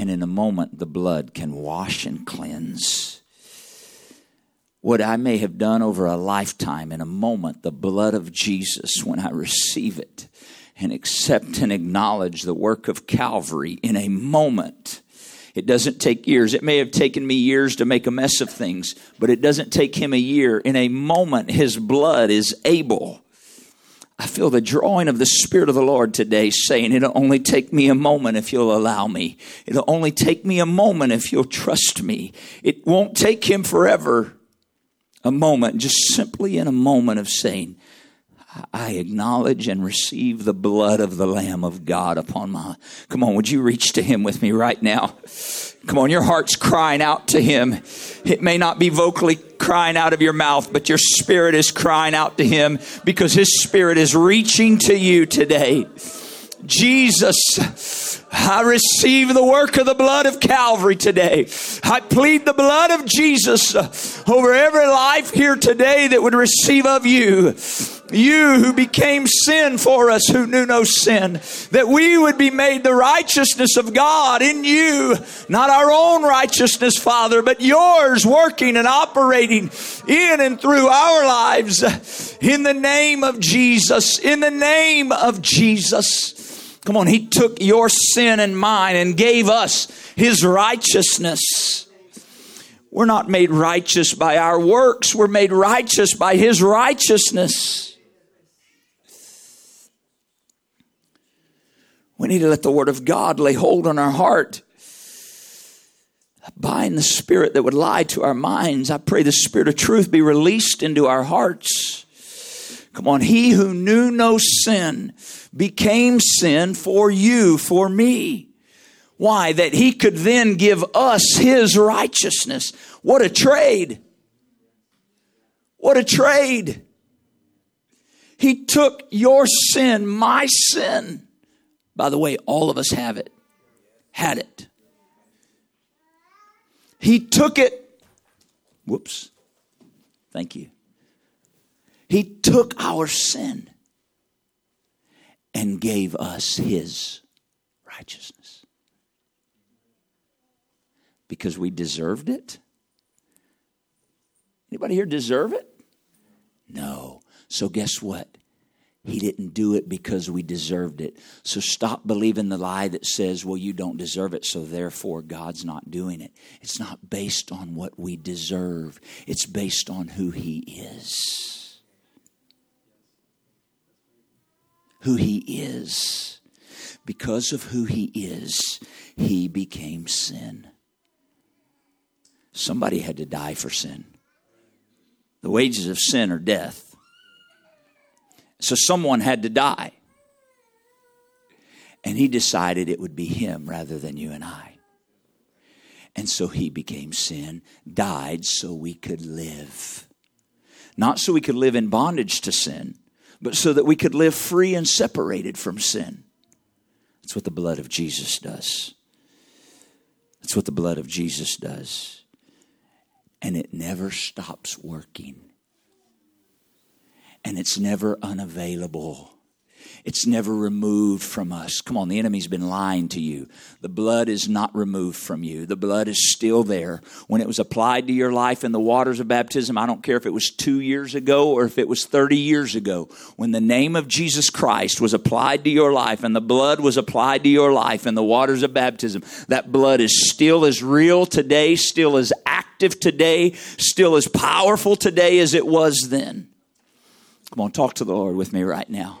And in a moment, the blood can wash and cleanse. What I may have done over a lifetime, in a moment, the blood of Jesus, when I receive it and accept and acknowledge the work of Calvary, in a moment, it doesn't take years. It may have taken me years to make a mess of things, but it doesn't take him a year. In a moment, his blood is able I feel the drawing of the Spirit of the Lord today saying, It'll only take me a moment if you'll allow me. It'll only take me a moment if you'll trust me. It won't take Him forever. A moment, just simply in a moment of saying, I acknowledge and receive the blood of the Lamb of God upon my. Come on, would you reach to Him with me right now? Come on, your heart's crying out to Him. It may not be vocally crying out of your mouth, but your spirit is crying out to Him because His Spirit is reaching to you today. Jesus, I receive the work of the blood of Calvary today. I plead the blood of Jesus over every life here today that would receive of you. You who became sin for us who knew no sin, that we would be made the righteousness of God in you, not our own righteousness, Father, but yours working and operating in and through our lives. In the name of Jesus, in the name of Jesus. Come on, He took your sin and mine and gave us His righteousness. We're not made righteous by our works, we're made righteous by His righteousness. We need to let the Word of God lay hold on our heart. Bind the spirit that would lie to our minds. I pray the spirit of truth be released into our hearts. Come on, he who knew no sin became sin for you, for me. Why? That he could then give us his righteousness. What a trade! What a trade! He took your sin, my sin. By the way, all of us have it, had it. He took it. Whoops. Thank you. He took our sin and gave us his righteousness. Because we deserved it? Anybody here deserve it? No. So guess what? He didn't do it because we deserved it. So stop believing the lie that says, well, you don't deserve it, so therefore God's not doing it. It's not based on what we deserve, it's based on who He is. Who he is. Because of who he is, he became sin. Somebody had to die for sin. The wages of sin are death. So someone had to die. And he decided it would be him rather than you and I. And so he became sin, died so we could live. Not so we could live in bondage to sin, but so that we could live free and separated from sin. That's what the blood of Jesus does. That's what the blood of Jesus does. And it never stops working. And it's never unavailable. It's never removed from us. Come on, the enemy's been lying to you. The blood is not removed from you. The blood is still there. When it was applied to your life in the waters of baptism, I don't care if it was two years ago or if it was 30 years ago, when the name of Jesus Christ was applied to your life and the blood was applied to your life in the waters of baptism, that blood is still as real today, still as active today, still as powerful today as it was then. Come on, talk to the Lord with me right now.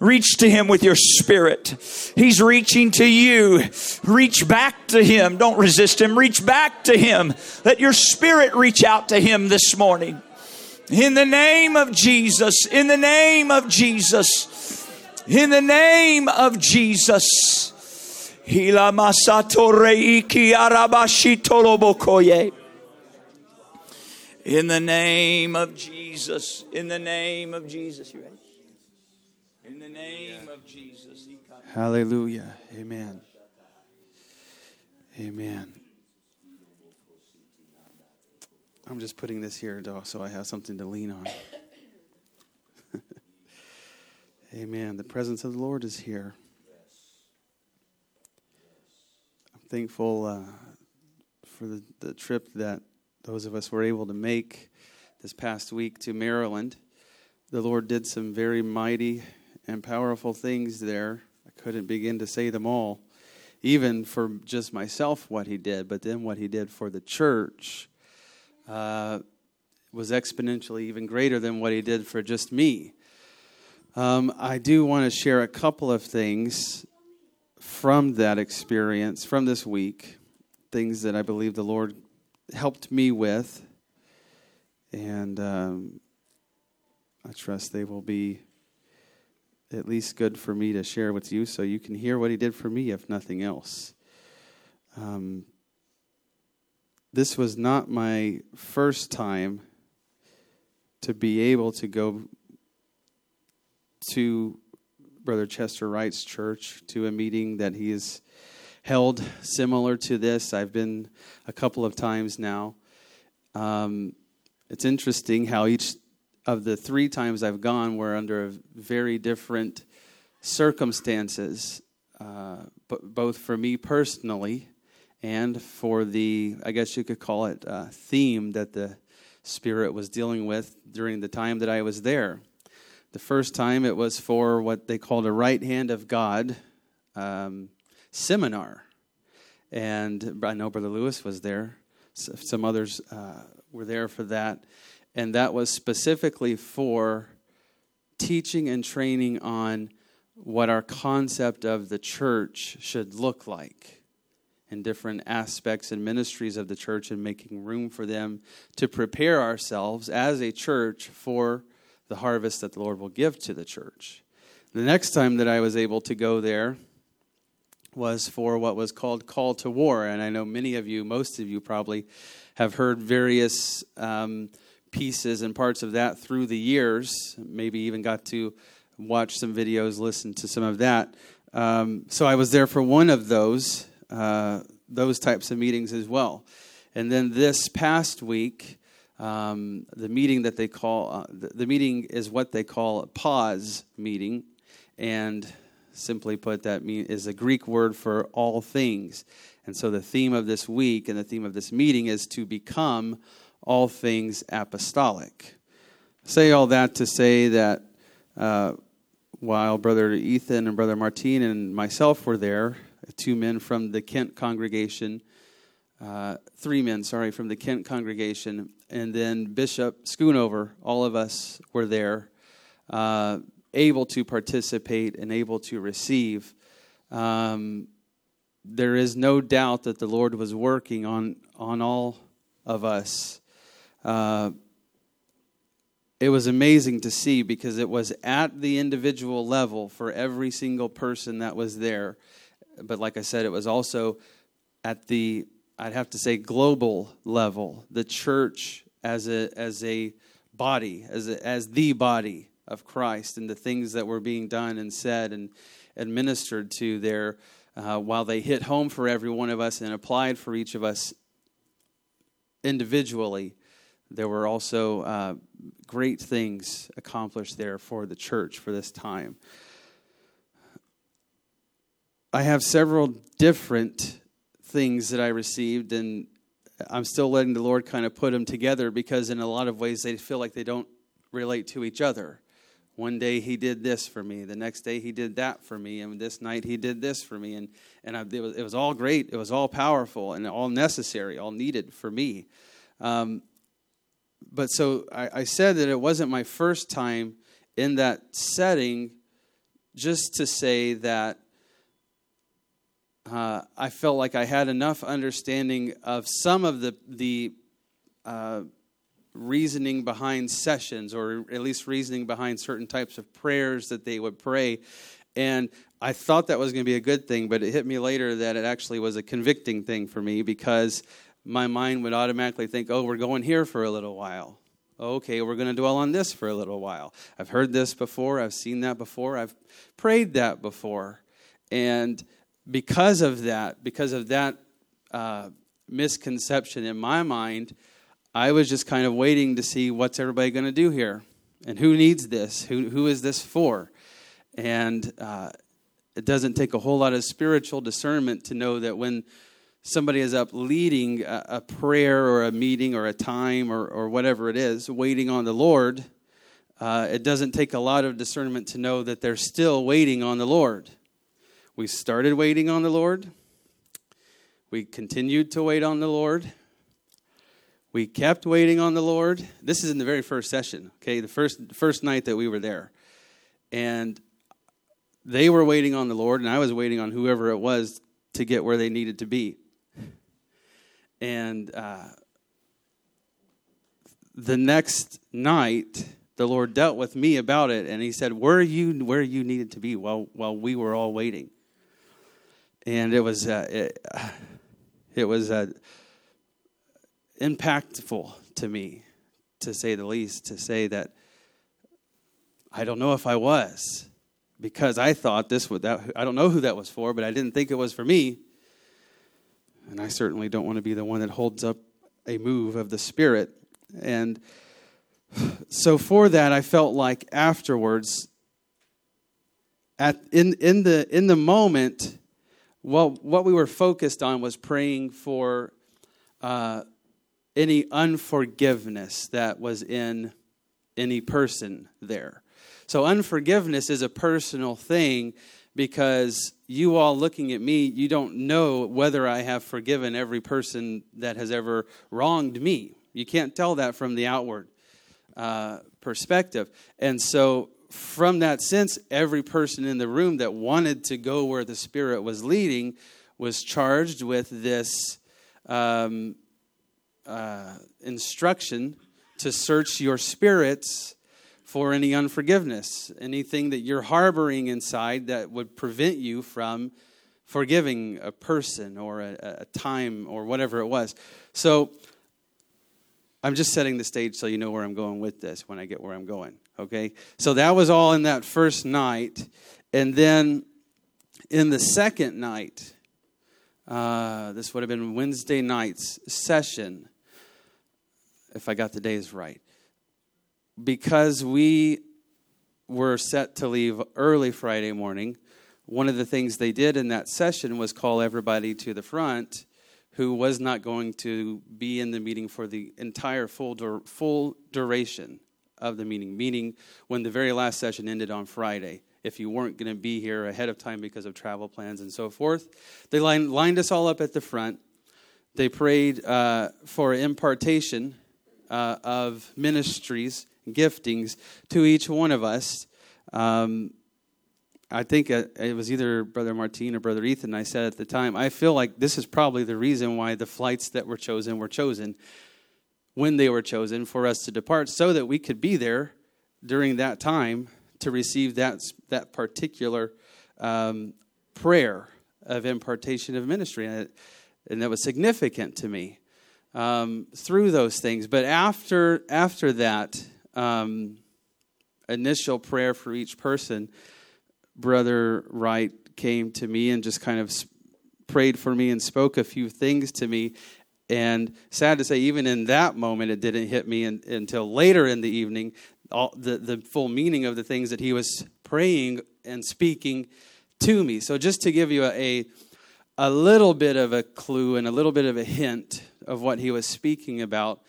Reach to Him with your spirit. He's reaching to you. Reach back to Him. Don't resist Him. Reach back to Him. Let your spirit reach out to Him this morning. In the name of Jesus. In the name of Jesus. In the name of Jesus. Hila masato reiki arabashi tolobokoye. In the name of Jesus. In the name of Jesus. You ready? Name of Jesus. Hallelujah. Amen. Amen. I'm just putting this here so I have something to lean on. Amen. The presence of the Lord is here. I'm thankful uh, for the, the trip that those of us were able to make this past week to Maryland. The Lord did some very mighty and powerful things there. I couldn't begin to say them all, even for just myself, what He did, but then what He did for the church uh, was exponentially even greater than what He did for just me. Um, I do want to share a couple of things from that experience, from this week, things that I believe the Lord helped me with. And um, I trust they will be at least good for me to share with you so you can hear what He did for me, if nothing else. Um, this was not my first time to be able to go to Brother Chester Wright's church to a meeting that he has held similar to this. I've been a couple of times now. Um, it's interesting how each of the three times I've gone were under very different circumstances, uh, both for me personally and for the, I guess you could call it, uh, theme that the Spirit was dealing with during the time that I was there. The first time it was for what they called a right hand of God um, seminar. And I know Brother Lewis was there. Some others uh, were there for that. And that was specifically for teaching and training on what our concept of the church should look like and different aspects and ministries of the church and making room for them to prepare ourselves as a church for the harvest that the Lord will give to the church. The next time that I was able to go there was for what was called Call to War. And I know many of you, most of you probably, have heard various um, pieces and parts of that through the years. Maybe even got to watch some videos, listen to some of that. Um, so I was there for one of those, uh, those types of meetings as well. And then this past week, um, the meeting that they call uh, the, the, meeting is what they call a pause meeting, and simply put, that mean, is a Greek word for all things. And so the theme of this week and the theme of this meeting is to become all things apostolic. say all that to say that uh, while Brother Ethan and Brother Martin and myself were there, two men from the Kent congregation uh, three men, sorry, from the Kent congregation, and then Bishop Schoonover. All of us were there, uh, able to participate and able to receive. Um, there is no doubt that the Lord was working on on all of us. Uh, it was amazing to see because it was at the individual level for every single person that was there. But like I said, it was also at the I'd have to say global level, the church as a as a body, as a, as the body of Christ, and the things that were being done and said and administered to there, uh, while they hit home for every one of us and applied for each of us individually, there were also uh, great things accomplished there for the church for this time. I have several different things that I received, and I'm still letting the Lord kind of put them together because, in a lot of ways, they feel like they don't relate to each other. One day he did this for me, the next day he did that for me, and this night he did this for me, and and I, it, was, it was all great, it was all powerful, and all necessary, all needed for me. Um, but so I, I said that it wasn't my first time in that setting, just to say that uh, I felt like I had enough understanding of some of the the uh, reasoning behind sessions, or at least reasoning behind certain types of prayers that they would pray, and I thought that was going to be a good thing, but it hit me later that it actually was a convicting thing for me because my mind would automatically think, oh, we're going here for a little while. Okay, we're going to dwell on this for a little while. I've heard this before. I've seen that before. I've prayed that before. And because of that, because of that uh, misconception in my mind, I was just kind of waiting to see what's everybody going to do here and who needs this? Who, who is this for? And uh, it doesn't take a whole lot of spiritual discernment to know that when somebody is up leading a, a prayer or a meeting or a time or, or whatever it is, waiting on the Lord, uh, it doesn't take a lot of discernment to know that they're still waiting on the Lord. We started waiting on the Lord. We continued to wait on the Lord. We kept waiting on the Lord. This is in the very first session, okay, the first, first night that we were there. And they were waiting on the Lord, and I was waiting on whoever it was to get where they needed to be. And uh, the next night, the Lord dealt with me about it, and He said, "Where are you? Where you needed to be while while we were all waiting." And it was uh, it, it was uh, impactful to me, to say the least, to say that I don't know if I was because I thought this would that I don't know who that was for, but I didn't think it was for me. And I certainly don't want to be the one that holds up a move of the spirit. And so for that I felt like afterwards at in in the in the moment well what we were focused on was praying for uh, any unforgiveness that was in any person there. So, unforgiveness is a personal thing because you all looking at me, you don't know whether I have forgiven every person that has ever wronged me. You can't tell that from the outward uh, perspective. And so, from that sense, every person in the room that wanted to go where the Spirit was leading was charged with this um, uh, instruction to search your spirits for any unforgiveness, anything that you're harboring inside that would prevent you from forgiving a person or a, a time or whatever it was. So I'm just setting the stage so you know where I'm going with this when I get where I'm going. Okay? So that was all in that first night. And then in the second night, uh, this would have been Wednesday night's session if I got the days right. Because we were set to leave early Friday morning, one of the things they did in that session was call everybody to the front who was not going to be in the meeting for the entire full, dur- full duration of the meeting, meaning when the very last session ended on Friday. If you weren't going to be here ahead of time because of travel plans and so forth, they lined, lined us all up at the front. They prayed uh, for impartation uh, of ministries, giftings to each one of us. Um, I think it, was either Brother Martin or Brother Ethan. I said at the time, I feel like this is probably the reason why the flights that were chosen were chosen when they were chosen for us to depart, so that we could be there during that time to receive that, that particular um, prayer of impartation of ministry. And, it, and that was significant to me um, through those things. But after after that um, initial prayer for each person, Brother Wright came to me and just kind of prayed for me and spoke a few things to me. And sad to say, even in that moment, it didn't hit me in, until later in the evening. All the, the full meaning of the things that he was praying and speaking to me. So, just to give you a, a, a little bit of a clue and a little bit of a hint of what he was speaking about,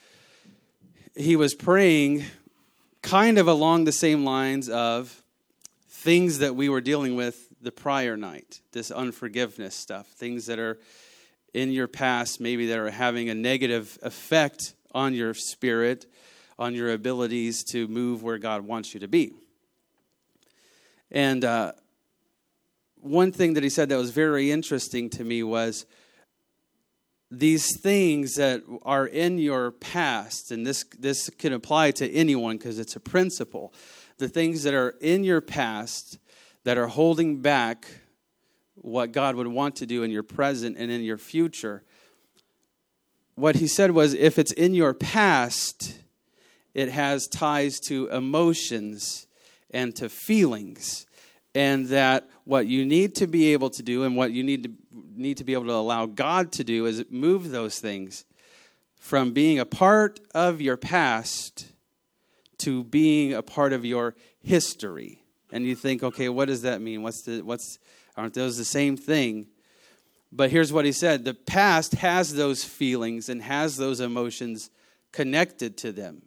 he was praying kind of along the same lines of things that we were dealing with the prior night this unforgiveness stuff, things that are in your past, maybe that are having a negative effect on your spirit, on your abilities to move where God wants you to be. And uh, one thing that he said that was very interesting to me was these things that are in your past, and this, this can apply to anyone because it's a principle, the things that are in your past that are holding back what God would want to do in your present and in your future, what he said was if it's in your past, it has ties to emotions and to feelings. And that what you need to be able to do and what you need to need to be able to allow God to do is move those things from being a part of your past to being a part of your history. And you think, okay, what does that mean? What's the what's aren't those the same thing? But here's what he said the past has those feelings and has those emotions connected to them.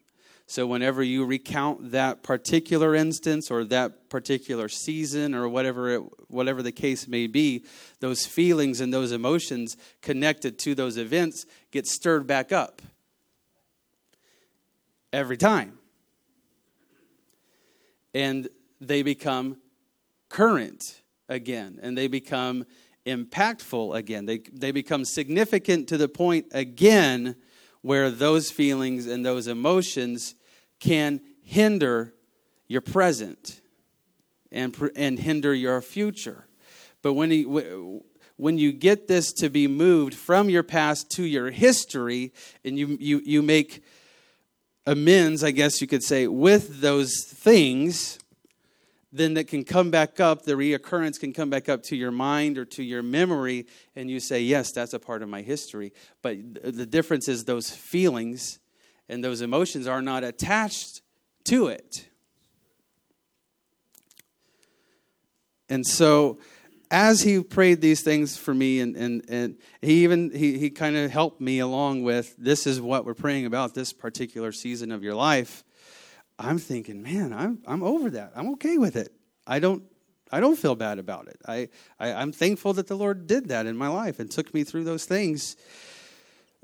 So, whenever you recount that particular instance or that particular season or whatever, it, whatever the case may be, those feelings and those emotions connected to those events get stirred back up every time. And they become current again, and they become impactful again. They, they become significant to the point again where those feelings and those emotions can hinder your present and, and hinder your future. But when, he, when you get this to be moved from your past to your history and you, you, you make amends, I guess you could say, with those things, then that can come back up, the reoccurrence can come back up to your mind or to your memory, and you say, Yes, that's a part of my history. But the difference is those feelings and those emotions are not attached to it. And so, as he prayed these things for me, and, and, and he even he, he kind of helped me along with this is what we're praying about this particular season of your life I'm thinking, man, I'm, I'm over that. I'm okay with it. I don't, I don't feel bad about it. I, I, I'm thankful that the Lord did that in my life and took me through those things.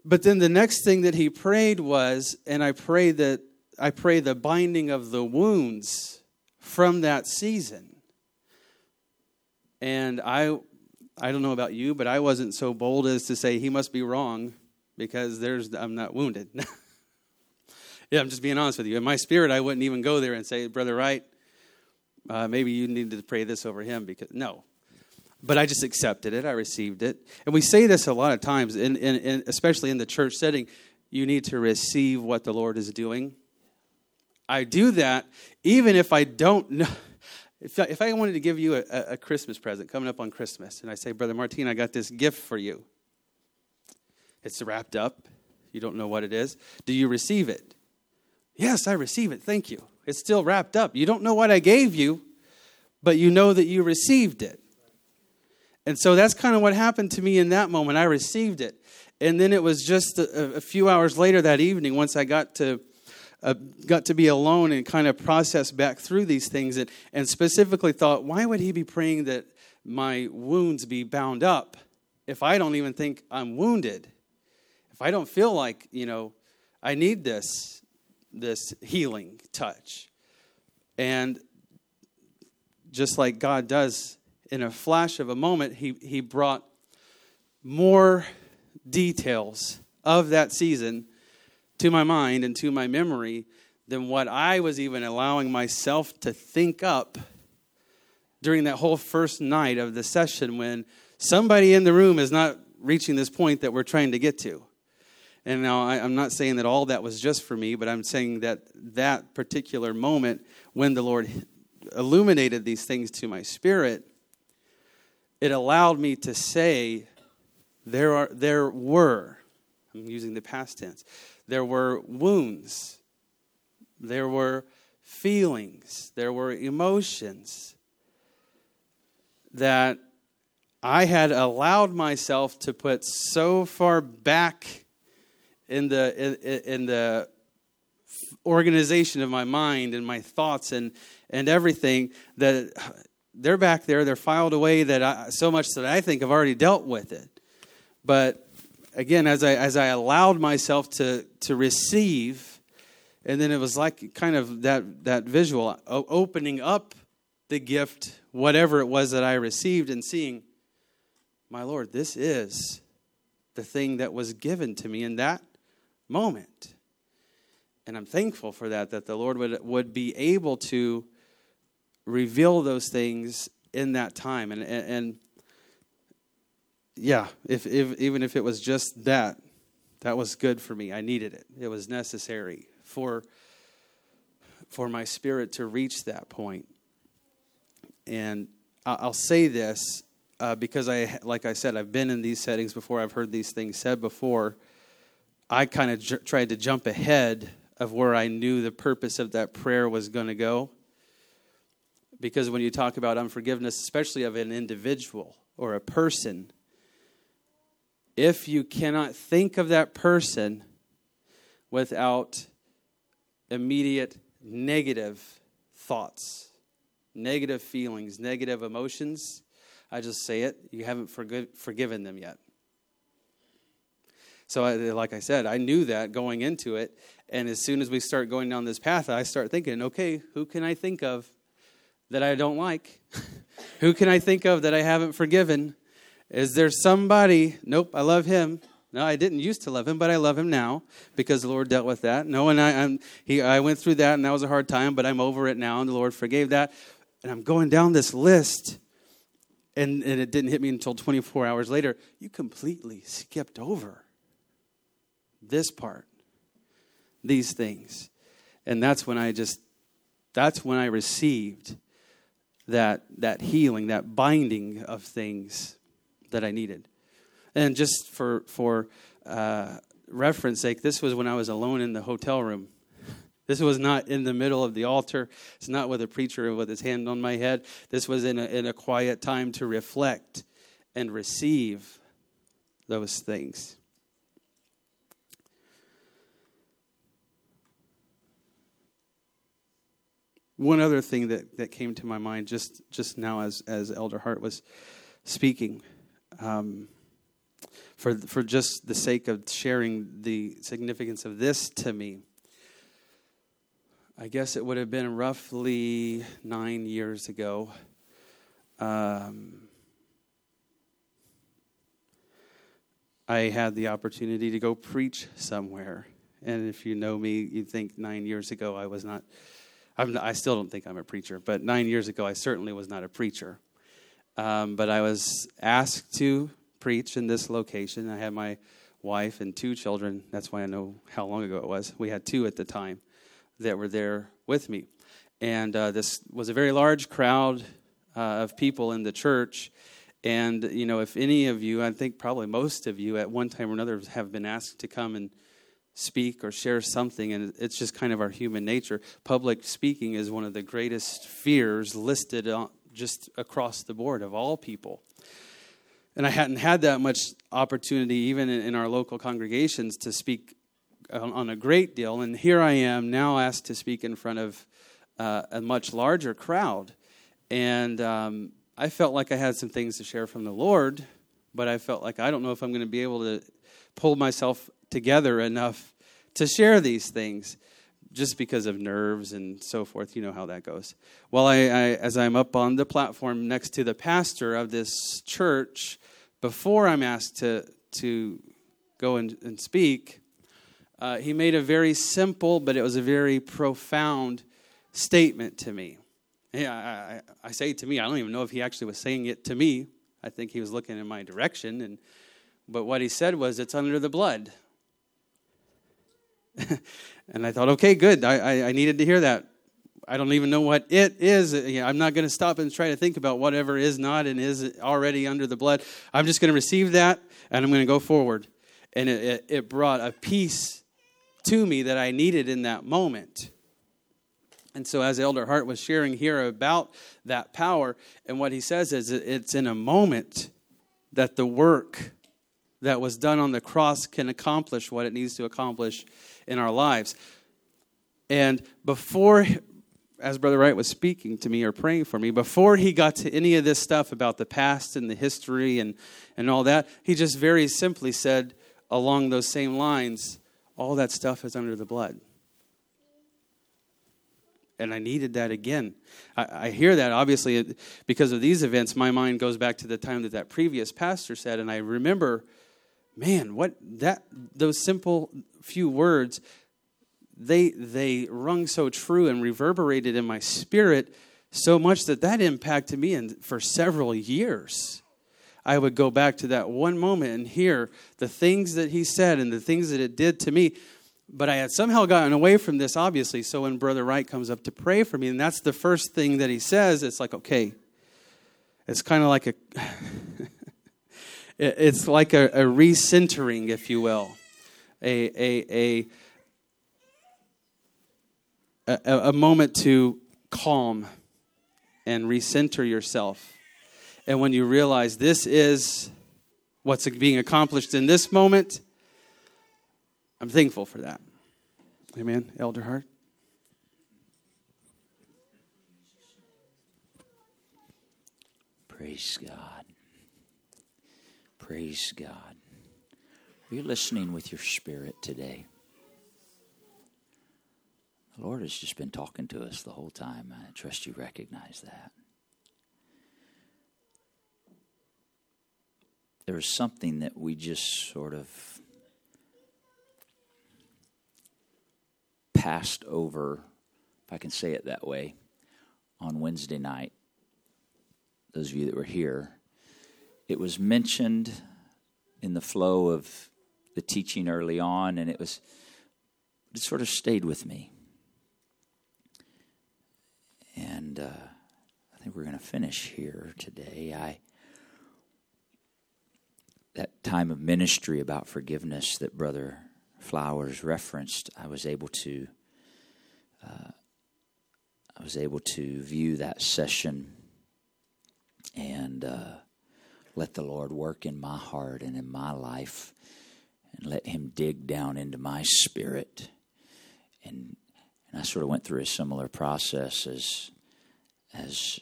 But then the next thing that he prayed was, and I pray that I pray the binding of the wounds from that season. And I I don't know about you, but I wasn't so bold as to say he must be wrong because there's I'm not wounded. Yeah, I'm just being honest with you. In my spirit, I wouldn't even go there and say, Brother Wright, uh, maybe you need to pray this over him because no. But I just accepted it. I received it. And we say this a lot of times, especially in the church setting. You need to receive what the Lord is doing. I do that even if I don't know. If I, if I wanted to give you a, a Christmas present coming up on Christmas, and I say, Brother Martin, I got this gift for you. It's wrapped up. You don't know what it is. Do you receive it? Yes, I receive it. Thank you. It's still wrapped up. You don't know what I gave you, but you know that you received it. And so that's kind of what happened to me in that moment. I received it. And then it was just a, a few hours later that evening, once I got to uh, got to be alone and kind of process back through these things and, and specifically thought, why would he be praying that my wounds be bound up if I don't even think I'm wounded? If I don't feel like, you know, I need this this healing touch. And just like God does in a flash of a moment, he, he brought more details of that season to my mind and to my memory than what I was even allowing myself to think up during that whole first night of the session when somebody in the room is not reaching this point that we're trying to get to. And now I, am not saying that all that was just for me, but I'm saying that that particular moment when the Lord illuminated these things to my spirit, it allowed me to say, there, are, there were, I'm using the past tense, there were wounds, there were feelings, there were emotions that I had allowed myself to put so far back in the in, in the organization of my mind and my thoughts and and everything that they're back there they're filed away that I, so much that I think I've already dealt with it. But again as I as I allowed myself to to receive and then it was like kind of that that visual opening up the gift whatever it was that I received and seeing my lord this is the thing that was given to me and that moment. And I'm thankful for that, that the Lord would, would be able to reveal those things in that time. And, and, and yeah, if, if, even if it was just that, That was good for me. I needed it. It was necessary for for my spirit to reach that point. And I'll say this uh, because I, like I said, I've been in these settings before. I've heard these things said before. I kind of j- tried to jump ahead of where I knew the purpose of that prayer was going to go. Because when you talk about unforgiveness, especially of an individual or a person, if you cannot think of that person without immediate negative thoughts, negative feelings, negative emotions, I just say it, you haven't forgiven them yet. So, I, like I said, I knew that going into it. And as soon as we start going down this path, I start thinking, okay, who can I think of that I don't like? who can I think of that I haven't forgiven? Is there somebody? Nope, I love him. No, I didn't used to love him, but I love him now because the Lord dealt with that. No, and I, I'm, he, I went through that, and that was a hard time, but I'm over it now, and the Lord forgave that. And I'm going down this list, and, and it didn't hit me until 24 hours later. You completely skipped over this part, these things. And that's when I just, that's when I received that, that healing, that binding of things that I needed. And just for, for uh, reference sake, this was when I was alone in the hotel room. This was not in the middle of the altar. It's not with a preacher with his hand on my head. This was in a, in a quiet time to reflect and receive those things. One other thing that, that came to my mind just, just now as, as Elder Hart was speaking. Um, for, for just the sake of sharing the significance of this to me. I guess it would have been roughly nine years ago. Um, I had the opportunity to go preach somewhere. And if you know me, you'd think nine years ago I was not, I'm, i still don't think I'm a preacher, but nine years ago I certainly was not a preacher. Um, but I was asked to preach in this location. I had my wife and two children. That's why I know how long ago it was. We had two at the time that were there with me. And uh, this was a very large crowd uh, of people in the church. And, you know, if any of you, I think probably most of you at one time or another have been asked to come and speak or share something, and it's just kind of our human nature. Public speaking is one of the greatest fears listed just across the board of all people and I hadn't had that much opportunity, even in, our local congregations, to speak on, on, a great deal. And here I am now asked to speak in front of uh, a much larger crowd. And um, I felt like I had some things to share from the Lord, but I felt like I don't know if I'm going to be able to pull myself together enough to share these things just because of nerves and so forth. You know how that goes. Well, I, I, as I'm up on the platform next to the pastor of this church, before I'm asked to, to go and, and speak, uh, he made a very simple, but it was a very profound statement to me. Yeah, I, I, say to me, I don't even know if he actually was saying it to me. I think he was looking in my direction, and but what he said was, "It's under the blood." and I thought, okay, good. I, I, I, needed to hear that. I don't even know what it is. I'm not going to stop and try to think about whatever is not and is already under the blood. I'm just going to receive that and I'm going to go forward. And it, it, it brought a peace to me that I needed in that moment. And so, as Elder Hart was sharing here about that power, and what he says is it's in a moment that the work that was done on the cross can accomplish what it needs to accomplish in our lives. And before, as Brother Wright was speaking to me or praying for me, before he got to any of this stuff about the past and the history and, and all that, he just very simply said along those same lines, all that stuff is under the blood. And I needed that again. I, I hear that, obviously, because of these events, my mind goes back to the time that that previous pastor said, and I remember man, what that those simple few words, they they rung so true and reverberated in my spirit so much that that impacted me and for several years. I, would go back to that one moment and hear the things that he said and the things that it did to me. But I had somehow gotten away from this, obviously. So when Brother Wright comes up to pray for me, and that's the first thing that he says, it's like, okay, it's kind of like a. it's like a, a recentering, if you will, a, a, a, a, a moment to calm and recenter yourself. And when you realize this is what's being accomplished in this moment, I'm thankful for that. Amen, Elder Hart. Praise God. Praise God. Are you listening with your spirit today? The Lord has just been talking to us the whole time. I trust you recognize that. There is something that we just sort of passed over, if I can say it that way, on Wednesday night. Those of you that were here, it was mentioned in the flow of the teaching early on, and it was it sort of stayed with me. And uh, I think we're going to finish here today. I that time of ministry about forgiveness that Brother Flowers referenced, I was able to uh, I was able to view that session and uh, let the Lord work in my heart and in my life and let Him dig down into my spirit. And, and I sort of went through a similar process as, as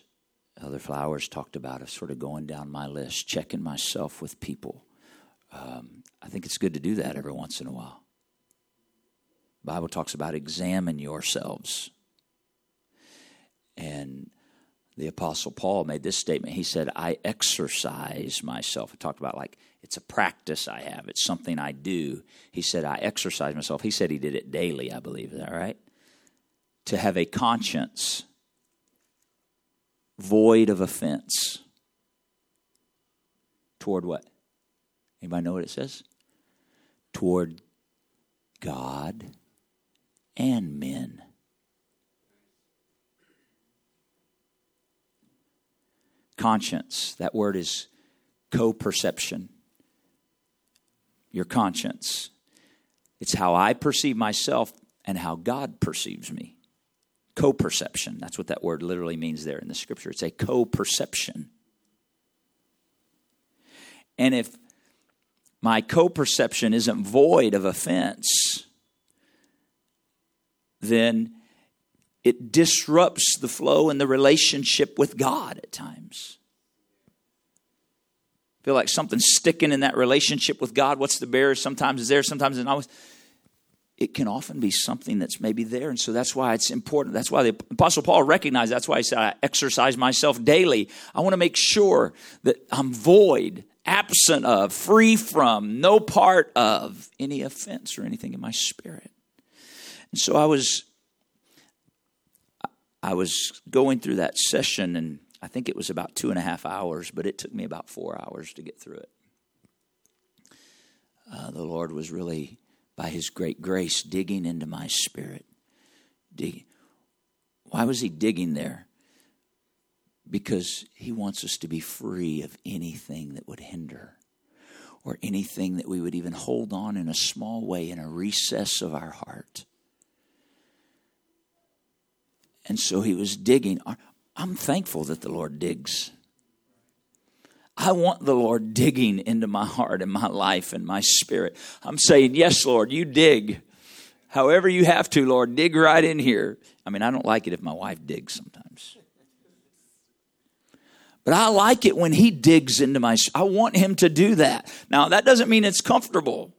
Elder Flowers talked about, of sort of going down my list, checking myself with people. Um, I think it's good to do that every once in a while. The Bible talks about examine yourselves. And the Apostle Paul made this statement. He said, I exercise myself. I talked about like it's a practice I have, it's something I do. He said, I exercise myself. He said he did it daily, I believe. Is that right? To have a conscience void of offense toward what? Anybody know what it says? Toward God and men. Conscience. That word is co perception. Your conscience. It's how I perceive myself and how God perceives me. Co perception. That's what that word literally means there in the scripture. It's a co perception. And if my co perception isn't void of offense, then it disrupts the flow and the relationship with God at times. Feel like something's sticking in that relationship with God. What's the barrier? Sometimes it's there, sometimes it's not. It can often be something that's maybe there. And so that's why it's important. That's why the Apostle Paul recognized that's why he said, I exercise myself daily. I want to make sure that I'm void, absent of, free from, no part of any offense or anything in my spirit. And so I was I was going through that session, and I think it was about two and a half hours, but it took me about four hours to get through it. Uh, the Lord was really, by His great grace, digging into my spirit. Why was He digging there? Because He wants us to be free of anything that would hinder or anything that we would even hold on in a small way in a recess of our heart and so he was digging. I'm thankful that the Lord digs. I want the Lord digging into my heart and my life and my spirit. I'm saying, Yes, Lord, you dig. However, you have to, Lord, dig right in here. I mean, I don't like it if my wife digs sometimes. But I like it when he digs into my I want him to do that. Now, that doesn't mean it's comfortable.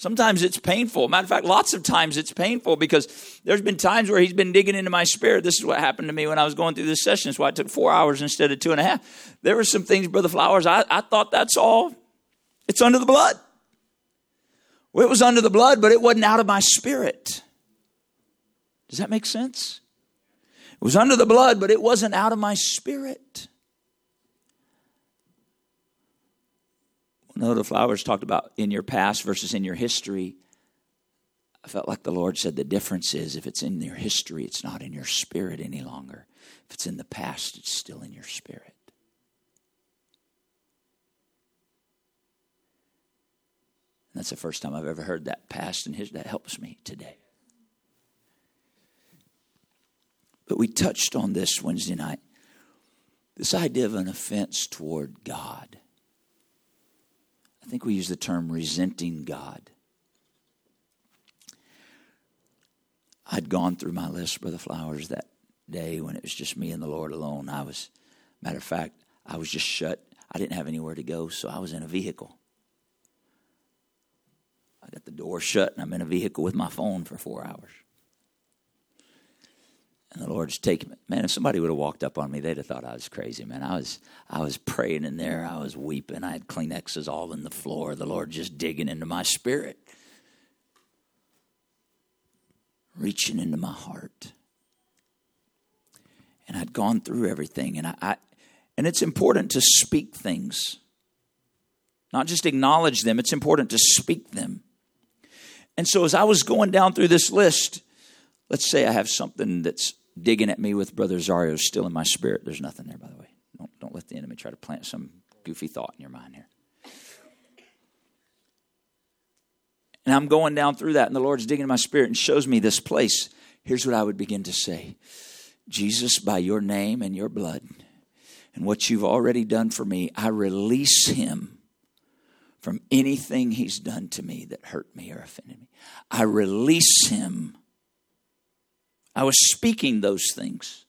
Sometimes it's painful. Matter of fact, lots of times it's painful because there's been times where he's been digging into my spirit. This is what happened to me when I was going through this session. That's why it took four hours instead of two and a half. There were some things, Brother Flowers, I, I thought that's all. It's under the blood. Well, it was under the blood, but it wasn't out of my spirit. Does that make sense? It was under the blood, but it wasn't out of my spirit. No, the flowers talked about in your past versus in your history. I felt like the Lord said the difference is if it's in your history, it's not in your spirit any longer. If it's in the past, it's still in your spirit. And that's the first time I've ever heard that past and his that helps me today. But we touched on this Wednesday night. This idea of an offense toward God. I think we use the term resenting God. I'd gone through my list, Brother Flowers, that day when it was just me and the Lord alone. I was, matter of fact, I was just shut. I didn't have anywhere to go, so I was in a vehicle. I got the door shut, and I'm in a vehicle with my phone for four hours. And the Lord's taking me. Man, if somebody would have walked up on me, they'd have thought I was crazy, man. I was I was praying in there, I was weeping, I had Kleenexes all in the floor, the Lord just digging into my spirit. Reaching into my heart. And I'd gone through everything, and I, I and it's important to speak things. Not just acknowledge them, it's important to speak them. And so as I was going down through this list, let's say I have something that's digging at me with Brother Zario still in my spirit. There's nothing there, by the way. Don't, don't let the enemy try to plant some goofy thought in your mind here. And I'm going down through that, and the Lord's digging in my spirit and shows me this place. Here's what I would begin to say Jesus, by your name and your blood, and what you've already done for me, I release him from anything he's done to me that hurt me or offended me. I release him I was speaking those things.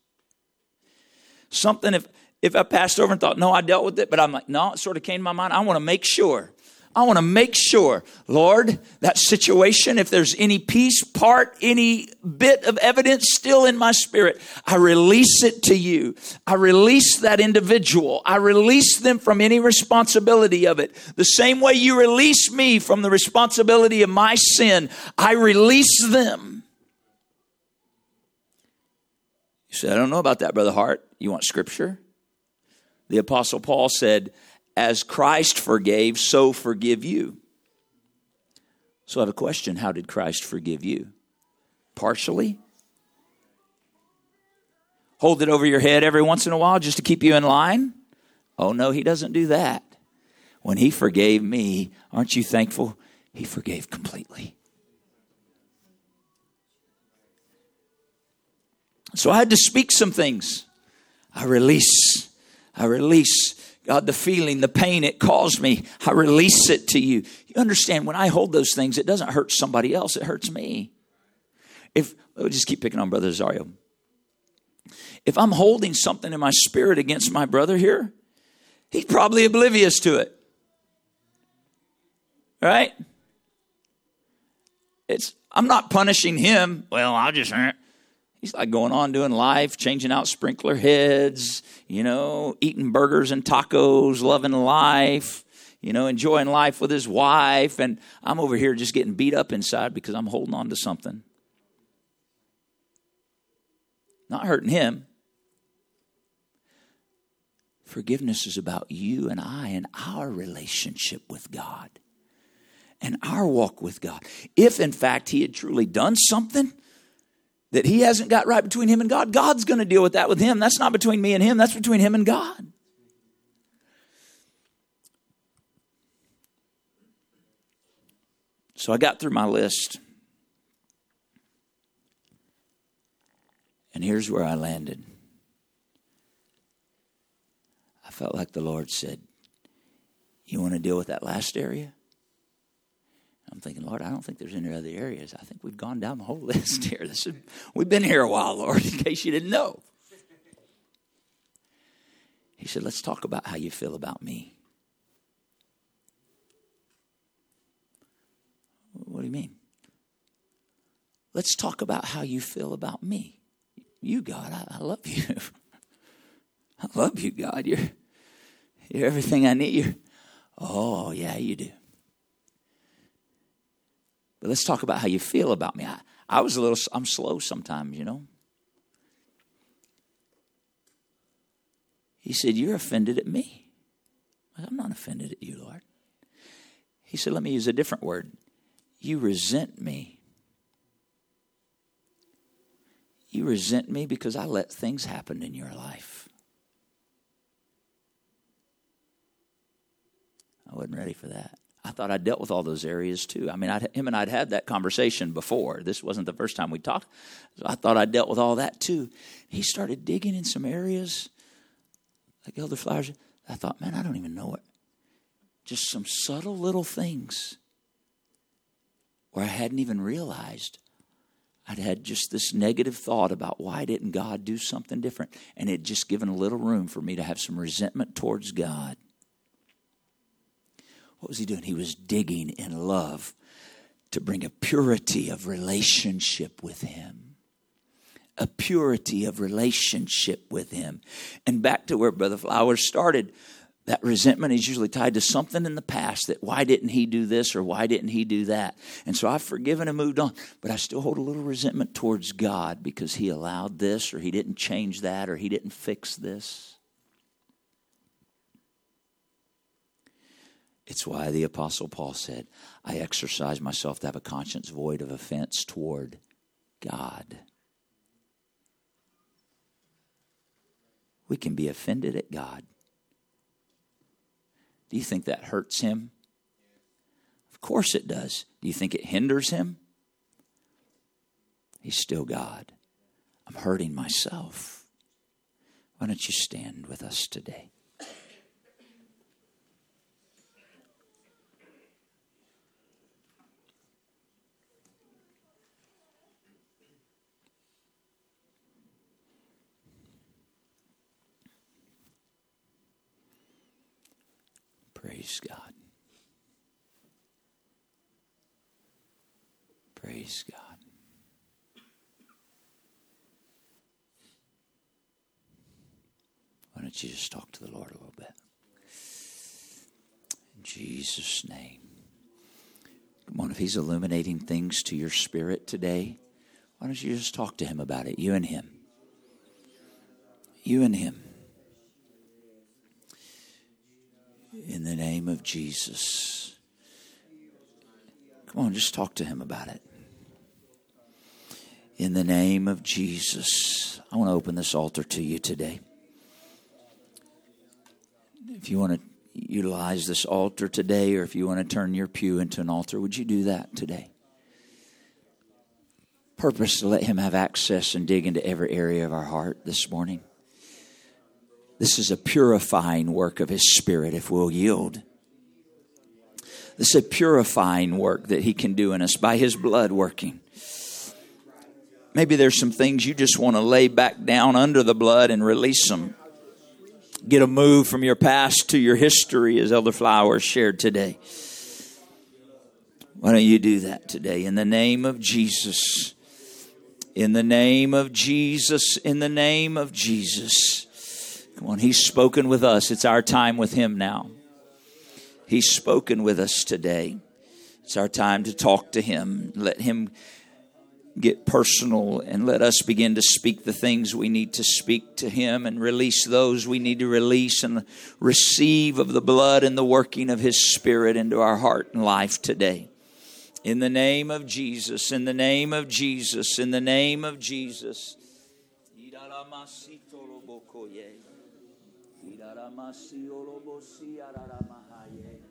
Something, if, if I passed over and thought, no, I dealt with it, but I'm like, no, it sort of came to my mind. I want to make sure. I want to make sure, Lord, that situation, if there's any piece, part, any bit of evidence still in my spirit, I release it to you. I release that individual. I release them from any responsibility of it. The same way you release me from the responsibility of my sin, I release them. You say, I don't know about that, Brother Hart. You want scripture? The Apostle Paul said, As Christ forgave, so forgive you. So I have a question How did Christ forgive you? Partially? Hold it over your head every once in a while just to keep you in line? Oh, no, he doesn't do that. When he forgave me, aren't you thankful? He forgave completely. So I had to speak some things. I release. I release. God, the feeling, the pain it caused me, I release it to you. You understand, when I hold those things, it doesn't hurt somebody else, it hurts me. If, me just keep picking on Brother Zario. If I'm holding something in my spirit against my brother here, he's probably oblivious to it. Right? It's I'm not punishing him. Well, I'll just eh. He's like going on doing life, changing out sprinkler heads, you know, eating burgers and tacos, loving life, you know, enjoying life with his wife. And I'm over here just getting beat up inside because I'm holding on to something. Not hurting him. Forgiveness is about you and I and our relationship with God and our walk with God. If, in fact, he had truly done something, that he hasn't got right between him and God, God's going to deal with that with him. That's not between me and him, that's between him and God. So I got through my list. And here's where I landed. I felt like the Lord said, You want to deal with that last area? Thinking, Lord, I don't think there's any other areas. I think we've gone down the whole list here. This is, we've been here a while, Lord, in case you didn't know. He said, Let's talk about how you feel about me. What do you mean? Let's talk about how you feel about me. You, God, I, I love you. I love you, God. You're, you're everything I need. You're, oh, yeah, you do. But let's talk about how you feel about me. I, I was a little, I'm slow sometimes, you know. He said, You're offended at me. I'm not offended at you, Lord. He said, Let me use a different word. You resent me. You resent me because I let things happen in your life. I wasn't ready for that. I thought I dealt with all those areas too. I mean, I'd, him and I'd had that conversation before. This wasn't the first time we talked. So I thought I dealt with all that too. He started digging in some areas, like Elder Flowers. I thought, man, I don't even know it. Just some subtle little things where I hadn't even realized I'd had just this negative thought about why didn't God do something different? And it just given a little room for me to have some resentment towards God. What was he doing? He was digging in love to bring a purity of relationship with him. A purity of relationship with him. And back to where Brother Flowers started, that resentment is usually tied to something in the past that why didn't he do this or why didn't he do that? And so I've forgiven and moved on, but I still hold a little resentment towards God because he allowed this or he didn't change that or he didn't fix this. It's why the Apostle Paul said, I exercise myself to have a conscience void of offense toward God. We can be offended at God. Do you think that hurts him? Of course it does. Do you think it hinders him? He's still God. I'm hurting myself. Why don't you stand with us today? Praise God. Praise God. Why don't you just talk to the Lord a little bit? In Jesus' name. Come on, if He's illuminating things to your spirit today, why don't you just talk to Him about it? You and Him. You and Him. In the name of Jesus. Come on, just talk to him about it. In the name of Jesus, I want to open this altar to you today. If you want to utilize this altar today, or if you want to turn your pew into an altar, would you do that today? Purpose to let Him have access and dig into every area of our heart this morning. This is a purifying work of His Spirit if we'll yield. This is a purifying work that He can do in us by His blood working. Maybe there's some things you just want to lay back down under the blood and release them. Get a move from your past to your history, as Elder Flowers shared today. Why don't you do that today in the name of Jesus? In the name of Jesus, in the name of Jesus. On, He's spoken with us. It's our time with Him now. He's spoken with us today. It's our time to talk to Him. Let Him get personal and let us begin to speak the things we need to speak to Him and release those we need to release and receive of the blood and the working of His Spirit into our heart and life today. In the name of Jesus, in the name of Jesus, in the name of Jesus. Ramasi Olobosi Araramahaye.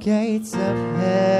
gates of hell.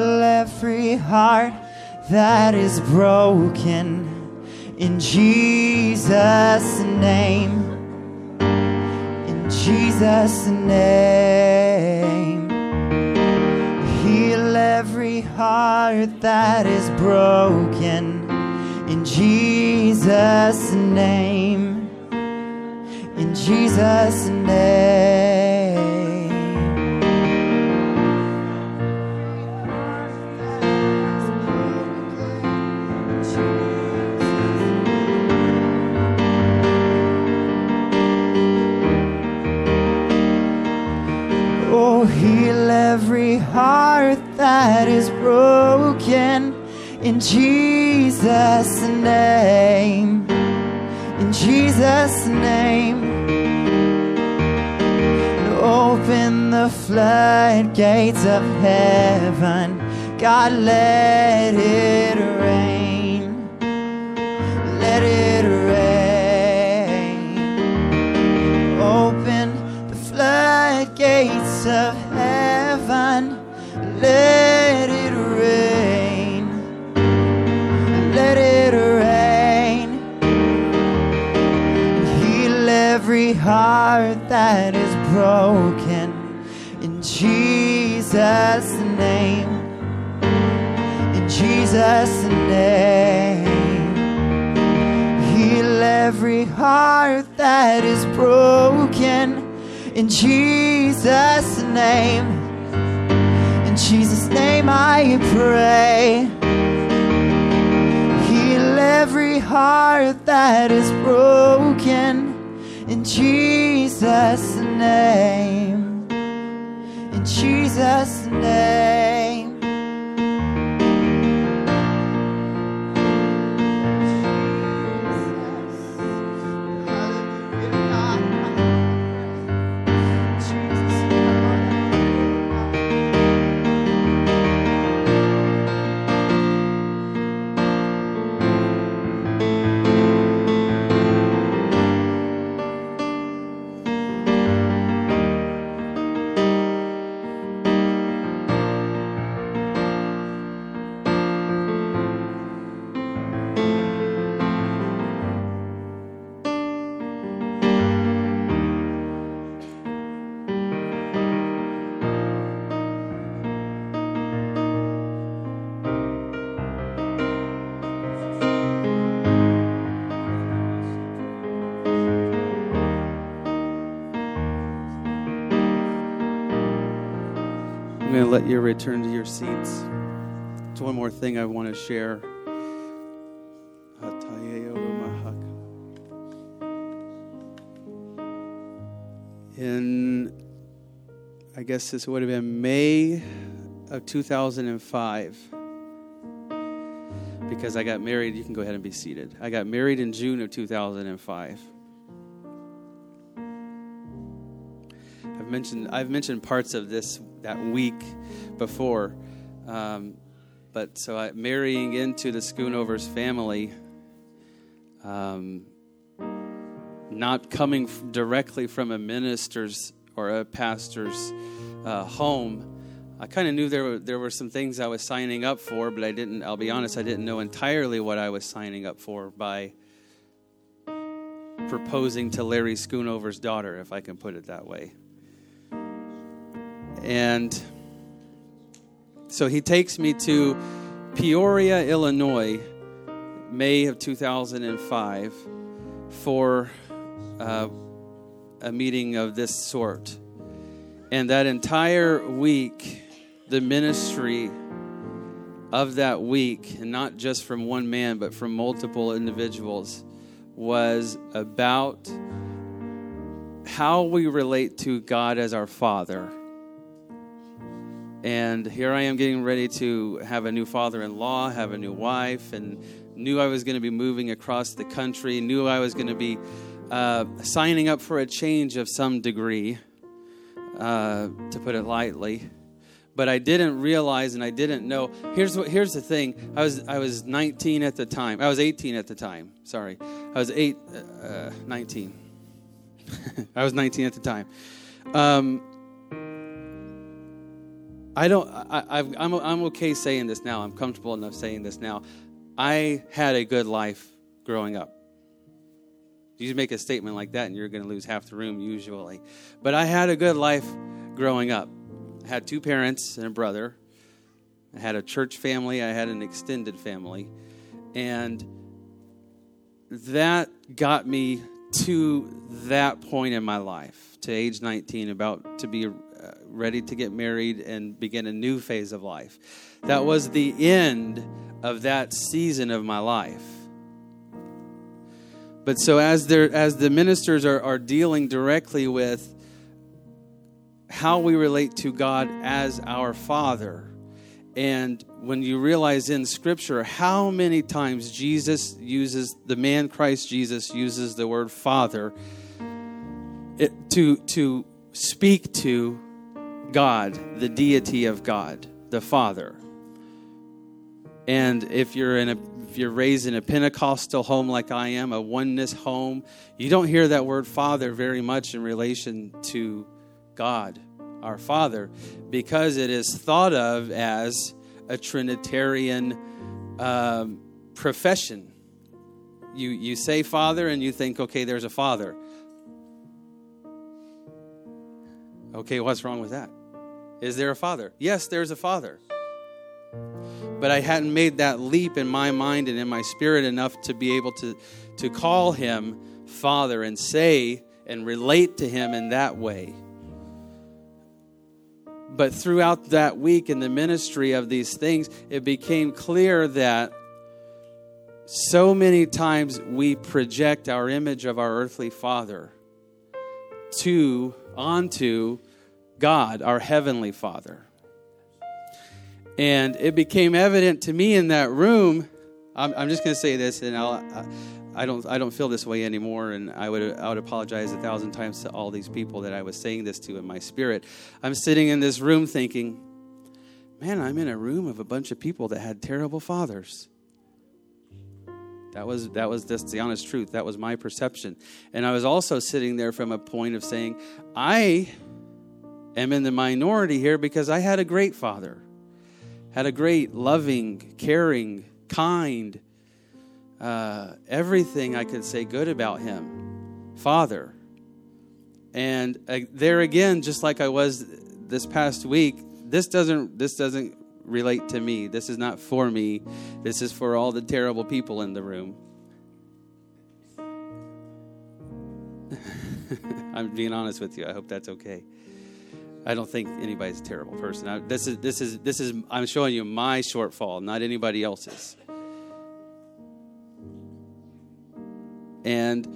Heal every heart that is broken in Jesus' name. In Jesus' name. Heal every heart that is broken in Jesus' name. In Jesus' name. Every heart that is broken in Jesus' name. In Jesus' name. Open the floodgates of heaven. God, let it rain. Let it rain. Open the floodgates of heaven. Let it rain. Let it rain. Heal every heart that is broken in Jesus' name. In Jesus' name. Heal every heart that is broken in Jesus' name. In Jesus' name I pray. Heal every heart that is broken in Jesus' name. In Jesus' name. Let you return to your seats. There's one more thing I want to share. In, I guess this would have been May of 2005, because I got married. You can go ahead and be seated. I got married in June of 2005. Mentioned I've mentioned parts of this that week before, um, but so I, marrying into the Schoonovers family, um, not coming directly from a minister's or a pastor's uh, home, I kind of knew there were there were some things I was signing up for, but I didn't. I'll be honest, I didn't know entirely what I was signing up for by proposing to Larry Schoonover's daughter, if I can put it that way. And so he takes me to Peoria, Illinois, May of 2005, for uh, a meeting of this sort. And that entire week, the ministry of that week, and not just from one man, but from multiple individuals, was about how we relate to God as our Father. And here I am getting ready to have a new father in law, have a new wife, and knew I was going to be moving across the country, knew I was going to be uh, signing up for a change of some degree, uh, to put it lightly. But I didn't realize and I didn't know. Here's what. Here's the thing. I was I was 19 at the time. I was 18 at the time. Sorry, I was eight, uh, 19. I was 19 at the time. Um, I don't. I, am I'm, I'm okay saying this now. I'm comfortable enough saying this now. I had a good life growing up. You make a statement like that, and you're going to lose half the room usually. But I had a good life growing up. I had two parents and a brother. I had a church family. I had an extended family, and that got me to that point in my life, to age 19, about to be Uh, ready to get married and begin a new phase of life. That was the end of that season of my life. But so as there as the ministers are, are dealing directly with how we relate to God as our Father, and when you realize in Scripture how many times Jesus uses, the man Christ Jesus uses the word Father it, to, to speak to God, the deity of God, the Father. And if you're in a if you're raised in a Pentecostal home like I am, a oneness home, you don't hear that word Father very much in relation to God our Father because it is thought of as a Trinitarian um, profession. You, you say Father and you think, okay, there's a Father. Okay, what's wrong with that? Is there a Father? Yes, there's a Father. But I hadn't made that leap in my mind and in my spirit enough to be able to, to call him Father and say and relate to him in that way. But throughout that week in the ministry of these things, it became clear that so many times we project our image of our earthly father to onto God, our heavenly father. And it became evident to me in that room. I'm, I'm just going to say this, and I'll, I don't I don't feel this way anymore, and I would I would apologize a thousand times to all these people that I was saying this to in my spirit. I'm sitting in this room thinking, man, I'm in a room of a bunch of people that had terrible fathers. That was that was just the honest truth. That was my perception, and I was also sitting there from a point of saying, I am in the minority here because I had a great father, had a great, loving, caring, kind uh, everything I could say good about him, Father. And uh, there again, just like I was this past week, this doesn't this doesn't relate to me. This is not for me. This is for all the terrible people in the room. I'm being honest with you. I hope that's okay. I don't think anybody's a terrible person. I, this is this is this is I'm showing you my shortfall, not anybody else's. And